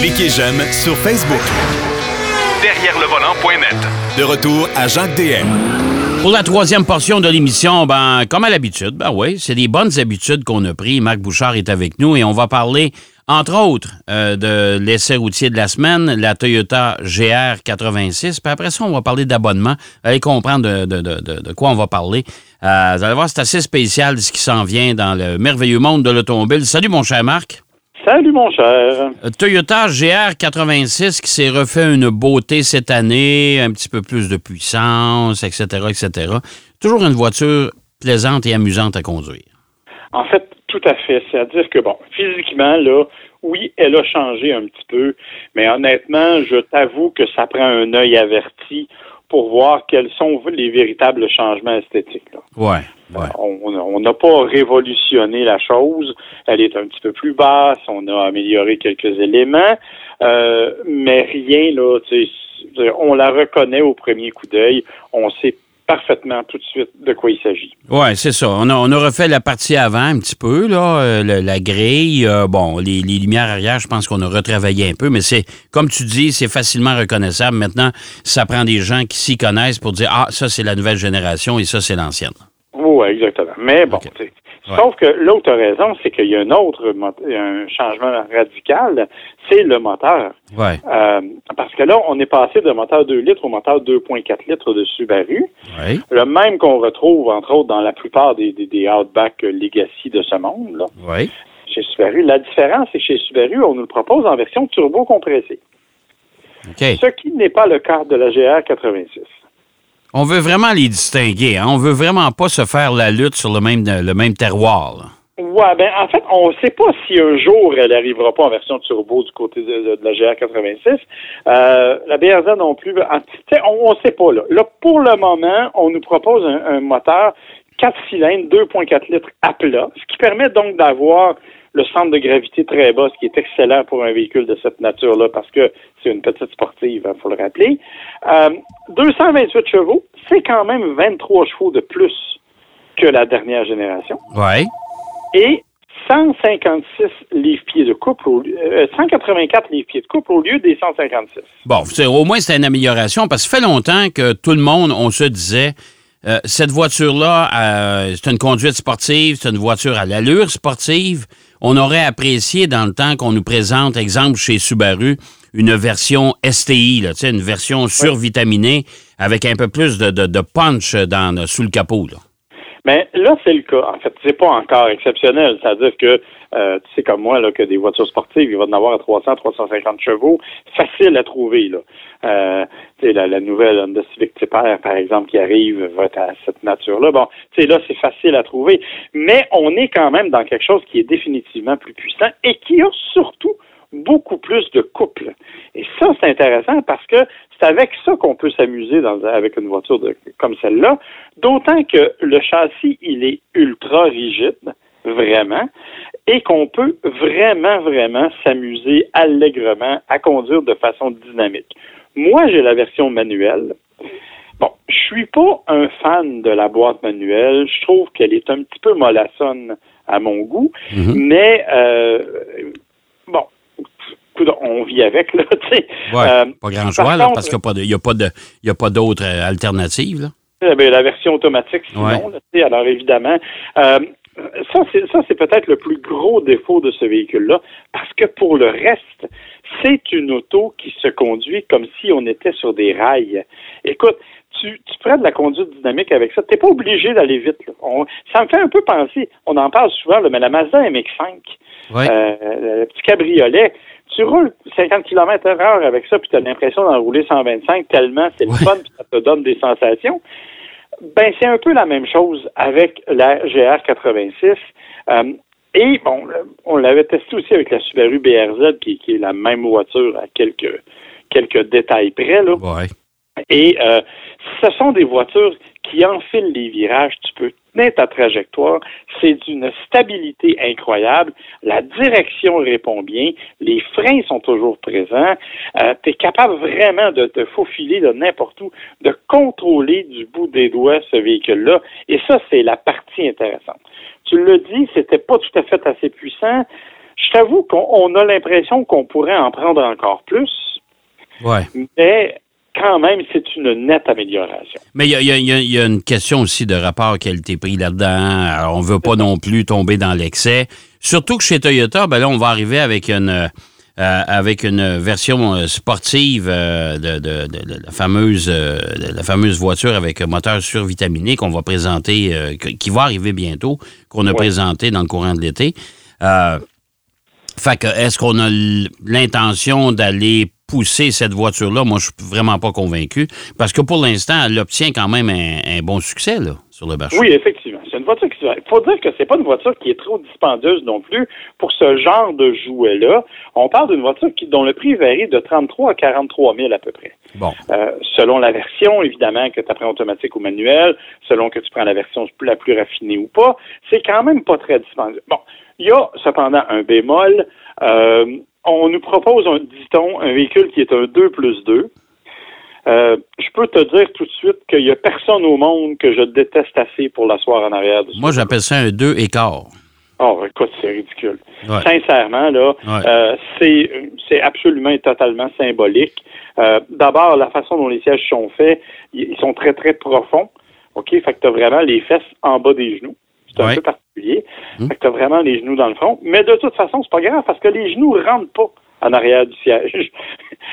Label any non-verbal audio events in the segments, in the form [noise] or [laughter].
Cliquez j'aime sur Facebook. Derrière le volant.net. De retour à Jacques DM. Pour la troisième portion de l'émission, ben, comme à l'habitude, ben oui, c'est des bonnes habitudes qu'on a pris. Marc Bouchard est avec nous et on va parler, entre autres, euh, de l'essai routier de la semaine, la Toyota GR 86. Puis après ça, on va parler d'abonnement. Vous allez comprendre de, de- de- de- de quoi on va parler. Euh, vous allez voir, c'est assez spécial ce qui s'en vient dans le merveilleux monde de l'automobile. Salut, mon cher Marc. Salut, mon cher. Euh, Toyota GR 86 qui s'est refait une beauté cette année, un petit peu plus de puissance, etc., etc. Toujours une voiture plaisante et amusante à conduire. En fait, tout à fait. C'est-à-dire que, bon, physiquement, là, oui, elle a changé un petit peu, mais honnêtement, je t'avoue que ça prend un œil averti pour voir quels sont les véritables changements esthétiques. là. Ouais, ouais. On n'a pas révolutionné la chose. Elle est un petit peu plus basse. On a amélioré quelques éléments, euh, mais rien là. On la reconnaît au premier coup d'œil. On sait parfaitement tout de suite de quoi il s'agit. Ouais, c'est ça. On a, on a refait la partie avant un petit peu, là, euh, la grille. euh, bon, les, les lumières arrière, je pense qu'on a retravaillé un peu, mais c'est, comme tu dis, c'est facilement reconnaissable. Maintenant, ça prend des gens qui s'y connaissent pour dire, ah, ça, c'est la nouvelle génération et ça, c'est l'ancienne. Oui, exactement. Mais bon. Ouais. sauf que là où tu as raison, c'est qu'il y a un autre un changement radical, c'est le moteur. Ouais, Euh, parce que là, on est passé de moteur 2 litres au moteur 2.4 litres de Subaru. ouais, Le même qu'on retrouve, entre autres, dans la plupart des, des, des Outback Legacy de ce monde, là, ouais. chez Subaru. La différence, c'est que chez Subaru, on nous le propose en version turbo compressée. OK. Ce qui n'est pas le cas de la GR 86. On veut vraiment les distinguer. Hein? On veut vraiment pas se faire la lutte sur le même, le même terroir. là. Ouais, ben en fait, on ne sait pas si un jour elle arrivera pas en version turbo du côté de, la GR 86. Euh, la BRZ non plus. En- tu sais, on ne sait pas là. Là, pour le moment, on nous propose un, un moteur 4 cylindres, 2.4 litres à plat, ce qui permet donc d'avoir le centre de gravité très bas, ce qui est excellent pour un véhicule de cette nature-là, parce que c'est une petite sportive, il faut le rappeler. Euh, 228 chevaux, c'est quand même 23 chevaux de plus que la dernière génération Ouais. et 156 livres-pieds de couple, au lieu- euh, 184 livres-pieds de couple au lieu des 156. Bon, au moins, c'est une amélioration parce que ça fait longtemps que tout le monde, on se disait, euh, cette voiture-là, euh, c'est une conduite sportive, c'est une voiture à l'allure sportive. On aurait apprécié dans le temps qu'on nous présente, exemple chez Subaru, une version STI, là, tu sais, une version survitaminée avec un peu plus de, de- de punch dans, sous le capot. Là. Mais là, c'est le cas. En fait, c'est pas encore exceptionnel. C'est-à-dire que, euh, tu sais comme moi, là, que des voitures sportives, il va en avoir à 300, 350 chevaux. [laughs] Facile à trouver, là. Euh, la, la nouvelle Honda Civic Type par exemple, qui arrive, va être à cette nature-là. Bon, tu sais, là, c'est facile à trouver. Mais on est quand même dans quelque chose qui est définitivement plus puissant et qui a surtout beaucoup plus de couple. Et ça, c'est intéressant parce que c'est avec ça qu'on peut s'amuser avec une voiture de- comme celle-là, d'autant que le châssis, il est ultra rigide, vraiment, et qu'on peut vraiment, vraiment s'amuser allègrement à conduire de façon dynamique. Moi, j'ai la version manuelle. Bon, je suis pas un fan de la boîte manuelle. Je trouve qu'elle est un petit peu mollassonne à mon goût, mais euh, bon, on vit avec là. [laughs] tu sais. Ouais, Euh, pas grand choix, là, parce qu'il n'y a pas de- il y a pas d'autres euh, alternatives. Là. Eh bien, la version automatique, sinon. Ouais. là, alors évidemment, euh, ça, c'est ça, c'est peut-être le plus gros défaut de ce véhicule-là, parce que pour le reste, c'est une auto qui se conduit comme si on était sur des rails. Écoute, tu, tu prends de la conduite dynamique avec ça, t'es pas obligé d'aller vite. On- ça me fait un peu penser, on en parle souvent, là, mais la Mazda MX-5, Ouais. euh, le petit cabriolet, tu roules 50 km heure avec ça, puis tu as l'impression d'en rouler 125 tellement c'est le fun, puis ça te donne des sensations. Ben, c'est un peu la même chose avec la GR 86. Euh, et bon, on l'avait testé aussi avec la Subaru BRZ, qui, qui est la même voiture à quelques quelques détails près. Là. Ouais. Et euh, ce sont des voitures qui enfilent les virages. Tu peux ta trajectoire. C'est d'une stabilité incroyable. La direction répond bien. Les freins sont toujours présents. tu es capable vraiment de te faufiler de n'importe où, de contrôler du bout des doigts ce véhicule-là. Et ça, c'est la partie intéressante. Tu le dis, c'était pas tout à fait assez puissant. Je t'avoue qu'on a l'impression qu'on pourrait en prendre encore plus. Ouais. Mais quand même, c'est une nette amélioration. Mais il y a, une question aussi de rapport qualité-prix là-dedans. On ne veut pas non plus tomber dans l'excès. Surtout que chez Toyota, ben là, on va arriver avec une, euh, avec une version euh, sportive euh, de, la, fameuse, la fameuse voiture avec moteur survitaminé qu'on va présenter, qui va arriver bientôt, qu'on a présenté dans le courant de l'été. fait que, est-ce qu'on a l'intention d'aller pousser cette voiture-là, moi, je suis vraiment pas convaincu. Parce que pour l'instant, elle obtient quand même un, bon succès là, sur le marché. Oui, effectivement. C'est une voiture qui. Il faut dire que c'est pas une voiture qui est trop dispendieuse non plus pour ce genre de jouet-là. On parle d'une voiture qui, dont le prix varie de 33 à 43 000 à peu près. Bon. Euh, selon la version, évidemment, que tu apprends automatique ou manuel, selon que tu prends la version la plus raffinée ou pas, c'est quand même pas très dispendieux. Bon. Il y a cependant un bémol. Euh, on nous propose, dit-on, un véhicule qui est un 2 plus 2. Euh, je peux te dire tout de suite qu'il n'y a personne au monde que je déteste assez pour l'asseoir en arrière. Moi, j'appelle ça un 2 écart. Oh, écoute, c'est ridicule. Sincèrement, là, euh, c'est absolument et totalement symbolique. Euh, d'abord, la façon dont les sièges sont faits, ils sont très, très profonds. OK? Fait que tu as vraiment les fesses en bas des genoux. C'est un peu particulier. Fait que tu as vraiment les genoux dans le front. Mais de toute façon, c'est pas grave parce que les genoux rentrent pas en arrière du siège. [laughs]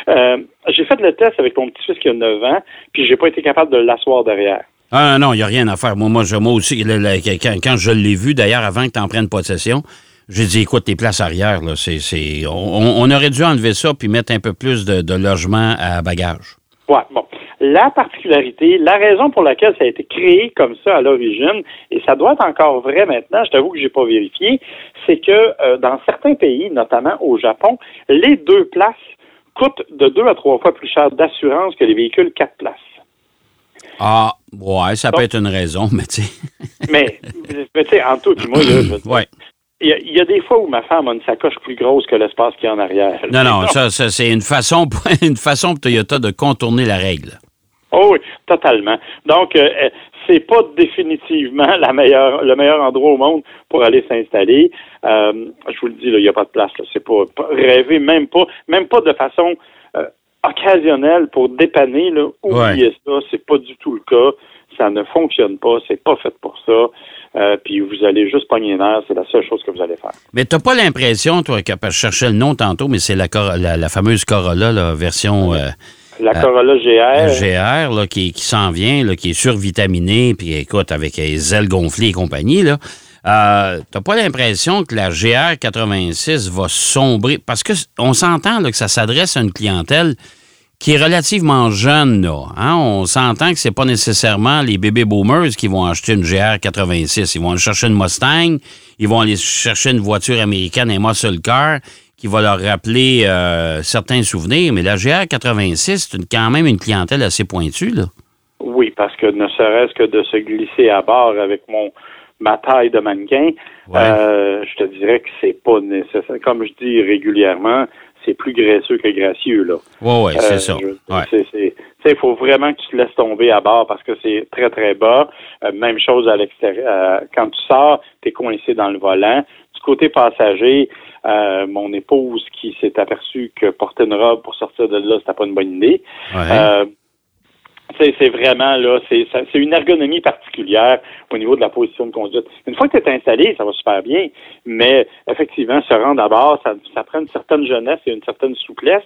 Euh, j'ai fait le test avec mon petit-fils qui a 9 ans, puis j'ai pas été capable de l'asseoir derrière. Ah non, il n'y a rien à faire. Moi, moi, je, moi aussi, quand, je l'ai vu, d'ailleurs, avant que tu en prennes possession, j'ai dit, écoute, tes places arrière, là, c'est, on, aurait dû enlever ça puis mettre un peu plus de, de logement à bagage. Ouais, bon la particularité, la raison pour laquelle ça a été créé comme ça à l'origine, et ça doit être encore vrai maintenant, je t'avoue que j'ai pas vérifié, c'est que euh, dans certains pays, notamment au Japon, les deux places coûtent de deux à trois fois plus cher d'assurance que les véhicules quatre places. Ah, ouais, ça peut être une raison, mais tu sais. mais, tu sais, en tout, moi, là, je ouais. Il y, a, des fois où ma femme a une sacoche plus grosse que l'espace qu'il y a en arrière. Non, non, [laughs] ça, ça c'est une façon, [laughs] une façon pour Toyota de contourner la règle. Oh oui, totalement. Donc, euh, euh, c'est pas définitivement [laughs] la meilleure, le meilleur endroit au monde pour aller s'installer. Euh, je vous le dis, il n'y a pas de place. C'est pas, rêver, même pas, même pas de façon euh, occasionnelle pour dépanner. Là, oubliez ça, c'est pas du tout le cas. Ça ne fonctionne pas, c'est pas fait pour ça. puis vous allez juste pogner nerf, c'est la seule chose que vous allez faire. Mais t'as pas l'impression, toi, que je cherchais le nom tantôt, mais c'est la, la, fameuse Corolla, la version la Corolla GR. GR, là, qui, qui s'en vient, là, qui est survitaminée, puis écoute, avec les ailes gonflées et compagnie, là. Euh, t'as pas l'impression que la GR 86 va sombrer? Parce que on s'entend que ça s'adresse à une clientèle qui est relativement jeune. Là, hein? On s'entend que c'est pas nécessairement les bébés boomers qui vont acheter une GR 86. Ils vont aller chercher une Mustang, ils vont aller chercher une voiture américaine, un muscle car, qui va leur rappeler euh, certains souvenirs, mais la GR 86, c'est quand même une clientèle assez pointue, là. Oui, parce que ne serait-ce que de se glisser à bord avec mon ma taille de mannequin, euh, je te dirais que c'est pas nécessaire. Comme je dis régulièrement, c'est plus graisseux que gracieux, là. Oui, oui, c'est ça. Il faut vraiment que tu te laisses tomber à bord parce que c'est très, très bas. Euh, même chose à l'extérieur. quand tu sors, tu es coincé dans le volant. Du côté passager, euh, mon épouse qui s'est aperçue que porter une robe pour sortir de là, c'était pas une bonne idée. Euh, c'est vraiment là, c'est une ergonomie particulière au niveau de la position de conduite. Une fois que tu es installé, ça va super bien, mais effectivement, se rendre à bord, ça, ça prend une certaine jeunesse et une certaine souplesse.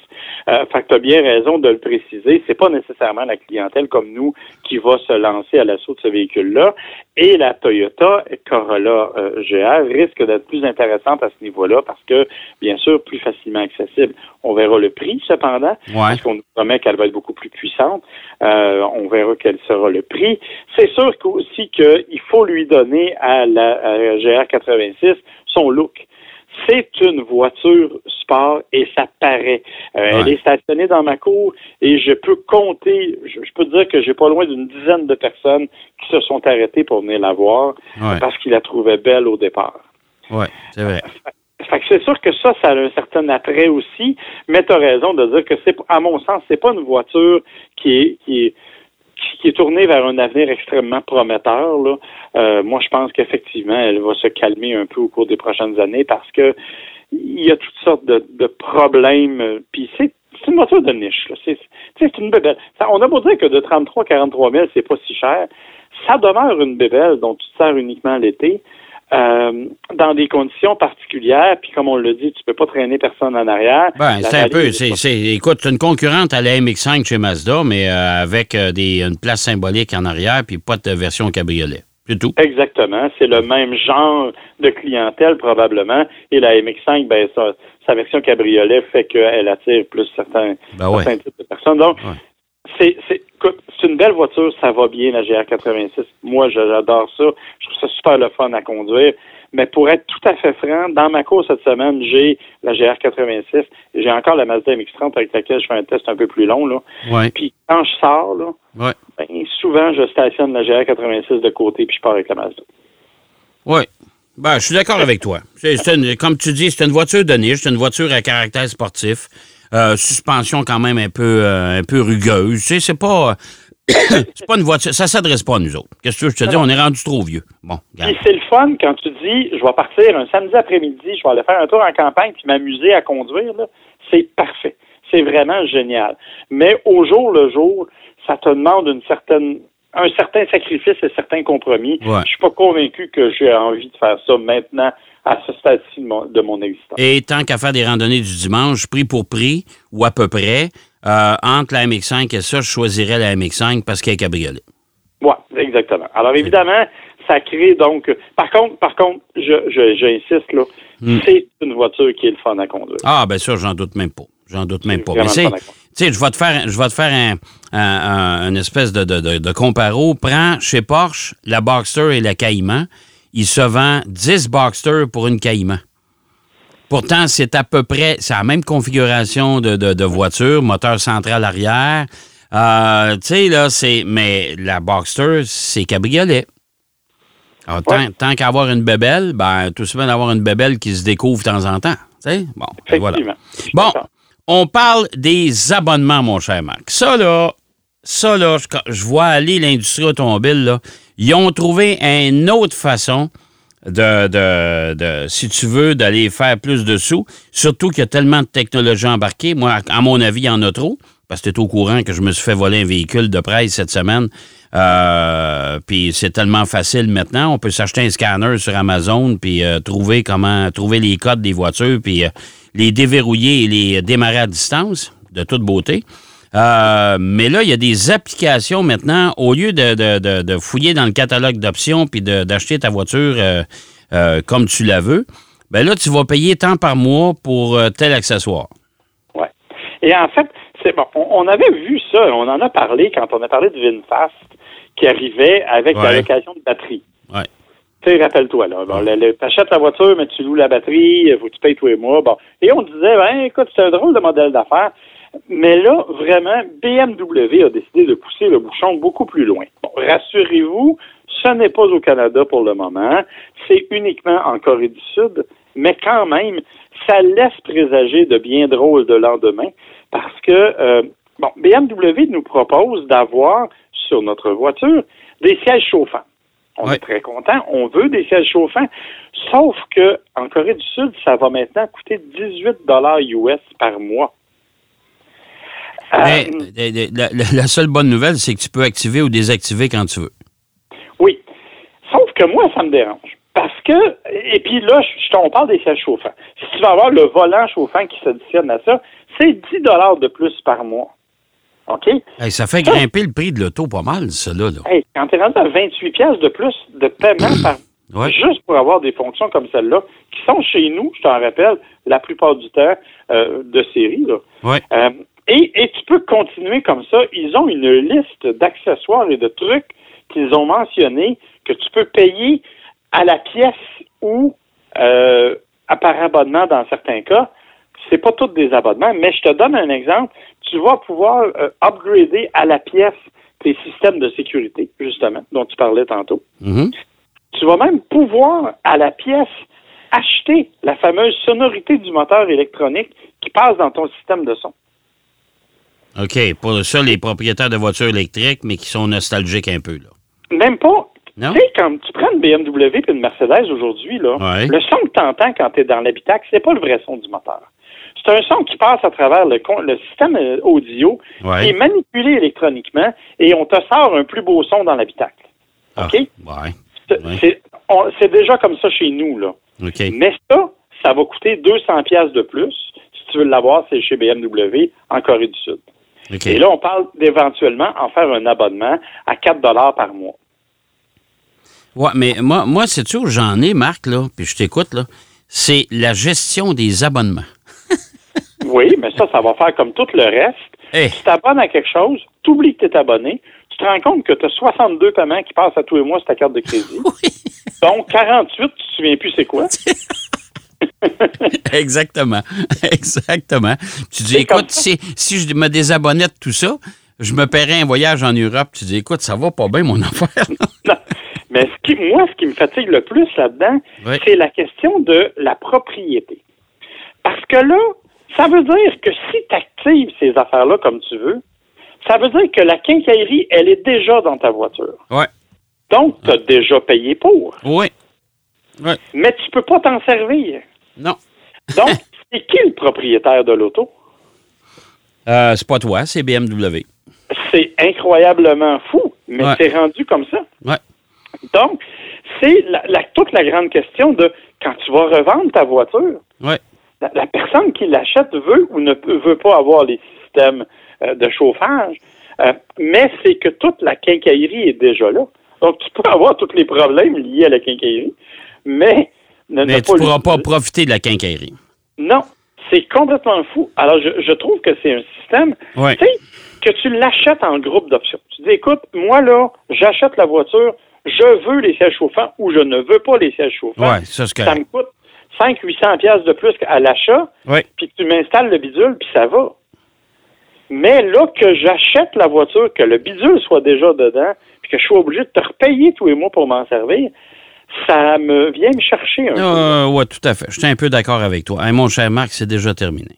Euh, fait que tu as bien raison de le préciser. C'est pas nécessairement la clientèle comme nous qui va se lancer à l'assaut de ce véhicule-là. Et la Toyota Corolla euh, GR risque d'être plus intéressante à ce niveau-là parce que, bien sûr, plus facilement accessible. On verra le prix, cependant, parce qu'on nous promet qu'elle va être beaucoup plus puissante. Euh, on verra quel sera le prix. C'est sûr aussi qu'il faut lui donner à la, GR86 son look. C'est une voiture sport et ça paraît. Euh, elle est stationnée dans ma cour et je peux compter, je, peux dire que j'ai pas loin d'une dizaine de personnes qui se sont arrêtées pour venir la voir parce qu'ils la trouvaient belle au départ. Oui, c'est vrai. c'est sûr que ça, ça a un certain attrait aussi, mais tu as raison de dire que c'est, à mon sens, c'est pas une voiture qui est, qui est, qui est tournée vers un avenir extrêmement prometteur. Là. Euh, moi, je pense qu'effectivement, elle va se calmer un peu au cours des prochaines années parce que il y a toutes sortes de, de problèmes. euh, Puis c'est c'est une voiture de niche. C'est une bébelle. On a beau dire que de 33 à 43 000, c'est pas si cher. Ça demeure une bébelle dont tu te sers uniquement l'été. Euh, dans des conditions particulières, puis comme on le dit, tu peux pas traîner personne en arrière. Ben, c'est un peu. c'est- c'est- écoute, une concurrente à la MX5 chez Mazda, mais euh, avec euh, des, une place symbolique en arrière, puis pas de version cabriolet. C'est tout. Exactement. C'est le même genre de clientèle probablement. Et la MX5, ben sa, sa version cabriolet fait qu'elle attire plus certains, Ben ouais. certains types de personnes. Donc, Ouais. C'est c'est c'est une belle voiture, ça va bien la GR86. Moi, j'adore ça. Je trouve ça super le fun à conduire. Mais pour être tout à fait franc, dans ma course cette semaine, j'ai la GR86 et j'ai encore la Mazda MX-30 avec laquelle je fais un test un peu plus long. Là. Ouais. Puis quand je sors, là, Ouais. ben, souvent je stationne la GR86 de côté puis je pars avec la Mazda. Oui. Ben, je suis d'accord avec toi. C'est, c'est une- comme tu dis, c'est une voiture de niche, c'est une voiture à caractère sportif. Euh, suspension quand même un peu, euh, un peu rugueuse. Tu sais, c'est pas. [coughs] c'est pas une voiture. Ça s'adresse pas à nous autres. Qu'est-ce que je te dis? On est rendu trop vieux. Bon, c'est le fun quand tu dis je vais partir un samedi après-midi, je vais aller faire un tour en campagne puis m'amuser à conduire, c'est parfait. C'est vraiment génial. Mais au jour le jour, ça te demande une certaine un certain sacrifice et certains compromis. Ouais. Je suis pas convaincu que j'ai envie de faire ça maintenant à ce stade-ci de mon, de mon existence. Et tant qu'à faire des randonnées du dimanche, prix pour prix, ou à peu près, euh, entre la MX5 et ça, je choisirais la MX5 parce qu'elle est cabriolet. Oui, exactement. Alors évidemment, ça crée donc. Par contre, par contre, je, je, j'insiste là, Hmm. c'est une voiture qui est le fun à conduire. Ah, ben ça, j'en doute même pas. J'en doute même pas. Mais c'est, tu sais, je vais te faire, je vais te faire un, un- un- une espèce de, de, de, de comparo. Prends chez Porsche la Boxster et la Cayman. Il se vend 10 Boxster pour une Cayman. Pourtant, c'est à peu près, c'est la même configuration de, de, de voiture, moteur central arrière. Euh, tu sais, là, c'est. Mais la Boxster, c'est cabriolet. Alors, tant, Ouais. tant qu'à avoir une bébelle, ben, tout simplement d'avoir une bébelle qui se découvre de temps en temps. Tu sais? Bon, ben voilà. Bon, on parle des abonnements, mon cher Marc. Ça, là, ça, là, je, je vois aller l'industrie automobile, là. Ils ont trouvé une autre façon de, si tu veux, d'aller faire plus de sous. Surtout qu'il y a tellement de technologie embarquée. Moi, à mon avis, il y en a trop. Parce que tu au courant que je me suis fait voler un véhicule de presse cette semaine. Euh, puis c'est tellement facile maintenant. On peut s'acheter un scanner sur Amazon puis euh, trouver comment trouver les codes des voitures puis euh, les déverrouiller et les démarrer à distance de toute beauté. Euh, mais là, il y a des applications maintenant, au lieu de, de- de- de fouiller dans le catalogue d'options puis de- d'acheter ta voiture euh, euh, comme tu la veux, ben là, tu vas payer tant par mois pour tel accessoire. Ouais. Et en fait, c'est bon. On, avait vu ça, on en a parlé quand on a parlé du VinFast qui arrivait avec Ouais. la location de batterie. Sais, rappelle-toi, là. Bon, tu achètes la voiture, mais tu loues la batterie, il faut que tu payes tous les mois. Bon. Et on disait, ben, écoute, c'est un drôle de modèle d'affaires. Mais là, vraiment, BMW a décidé de pousser le bouchon beaucoup plus loin. Bon, rassurez-vous, ce n'est pas au Canada pour le moment. C'est uniquement en Corée du Sud. Mais quand même, ça laisse présager de bien drôles de lendemain parce que, euh, bon, BMW nous propose d'avoir sur notre voiture des sièges chauffants. On Ouais. est très content. On veut des sièges chauffants. Sauf que en Corée du Sud, ça va maintenant coûter 18 dollars US par mois. Euh, Mais euh, la, la- la seule bonne nouvelle, c'est que tu peux activer ou désactiver quand tu veux. oui. Sauf que moi, ça me dérange. Parce que, et puis là, je, on parle des sièges chauffants. Si tu vas avoir le volant chauffant qui s'additionne à ça, c'est 10 dollars de plus par mois. OK? Hey, ça fait grimper le prix de l'auto pas mal, ça, là. Hey, quand tu es rendu à 28 pièces de plus de paiement par [clears throat] Ouais. juste pour avoir des fonctions comme celle-là, qui sont chez nous, je t'en rappelle, la plupart du temps, euh, de série. Là. Ouais. Euh, et, et tu peux continuer comme ça. Ils ont une liste d'accessoires et de trucs qu'ils ont mentionnés que tu peux payer à la pièce ou euh, à par abonnement dans certains cas. C'est pas tous des abonnements, mais je te donne un exemple. Tu vas pouvoir euh, upgrader à la pièce tes systèmes de sécurité, justement, dont tu parlais tantôt. Mhm. Tu vas même pouvoir, à la pièce, acheter la fameuse sonorité du moteur électronique qui passe dans ton système de son. OK. Pour ça, les propriétaires de voitures électriques, mais qui sont nostalgiques un peu, là. Même pas. Tu sais, quand tu prends une BMW et une Mercedes aujourd'hui, là, Ouais. le son que tu entends quand tu es dans l'habitacle, c'est pas le vrai son du moteur. C'est un son qui passe à travers le, le système euh, audio Ouais. qui est manipulé électroniquement et on te sort un plus beau son dans l'habitacle. Ah, OK? ouais. C'est- Ouais. Déjà comme ça chez nous, là. OK. Mais ça, ça va coûter 200 pièces de plus. Si tu veux l'avoir, c'est chez BMW en Corée du Sud. Et là, on parle d'éventuellement en faire un abonnement à 4 dollars par mois. Ouais, mais moi, moi c'est sûr, j'en ai, Marc, là, puis je t'écoute, là. C'est la gestion des abonnements. [laughs] Oui, mais ça, ça va faire comme tout le reste. Eh. Tu t'abonnes à quelque chose, tu oublies que tu es abonné, tu te rends compte que tu as 62 paiements qui passent à tous les mois sur ta carte de crédit. [laughs] Donc, 48, tu te souviens plus c'est quoi? [laughs] [laughs] Exactement. Exactement. Tu dis, écoute, si, si je me désabonnais de tout ça, je me paierais un voyage en Europe. Tu dis, écoute, ça va pas bien, mon [laughs] affaire. Non. Mais ce qui, moi, ce qui me fatigue le plus là-dedans, Oui. c'est la question de la propriété. Parce que là, ça veut dire que si tu actives ces affaires-là comme tu veux, ça veut dire que la quincaillerie, elle est déjà dans ta voiture. ouais. Donc, tu as déjà payé pour. Oui. Ouais. Mais tu peux pas t'en servir. Non. [laughs] Donc, c'est qui le propriétaire de l'auto? Euh, c'est pas toi, c'est BMW. C'est incroyablement fou, mais Ouais. c'est rendu comme ça. Ouais. Donc, c'est la- la- toute la grande question de quand tu vas revendre ta voiture, Ouais. la, la personne qui l'achète veut ou ne veut pas avoir les systèmes euh, de chauffage, euh, mais c'est que toute la quincaillerie est déjà là. Donc, tu peux avoir tous les problèmes liés à la quincaillerie, mais ne, ne tu pas pourras pas profiter de la quincaillerie. Non, c'est complètement fou. Alors, je, je trouve que c'est un système, Ouais. tu sais, que tu l'achètes en groupe d'options. Tu dis, écoute, moi, là, j'achète la voiture, je veux les sièges chauffants ou je ne veux pas les sièges chauffants. Ouais, ça, Ça me coûte 500-800 pièces de plus à l'achat, Ouais. puis tu m'installes le bidule, puis ça va. Mais là que j'achète la voiture, que le bidule soit déjà dedans, puis que je suis obligé de te repayer tous les mois pour m'en servir, ça me vient me chercher un peu. Euh, ouais, tout à fait. Je suis un peu d'accord avec toi. Mon cher Marc, c'est déjà terminé.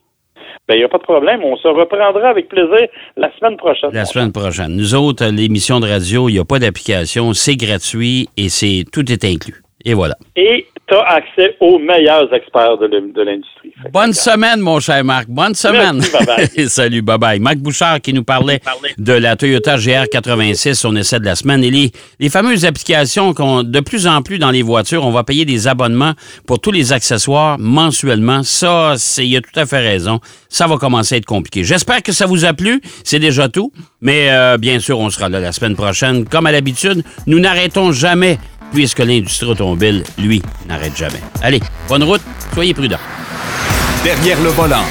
Ben, il n'y a pas de problème. On se reprendra avec plaisir la semaine prochaine. La semaine prochaine. Nous autres, l'émission de radio, il n'y a pas d'application, c'est gratuit et c'est tout est inclus. Et voilà. Et tu as accès aux meilleurs experts de l'in- de l'industrie. Bonne semaine, mon cher Marc. Bonne semaine. Merci, bye-bye. [laughs] Salut, bye-bye. Marc Bouchard qui nous parlait de la Toyota GR86, son essai de la semaine. Et les, les fameuses applications qu'on, de plus en plus dans les voitures, on va payer des abonnements pour tous les accessoires mensuellement. Ça, c'est, il a tout à fait raison. Ça va commencer à être compliqué. J'espère que ça vous a plu. C'est déjà tout. Mais euh, bien sûr, on sera là la semaine prochaine. Comme à l'habitude, nous n'arrêtons jamais puisque l'industrie automobile, lui, n'arrête jamais. Allez, bonne route. Soyez prudents. Derrière le volant.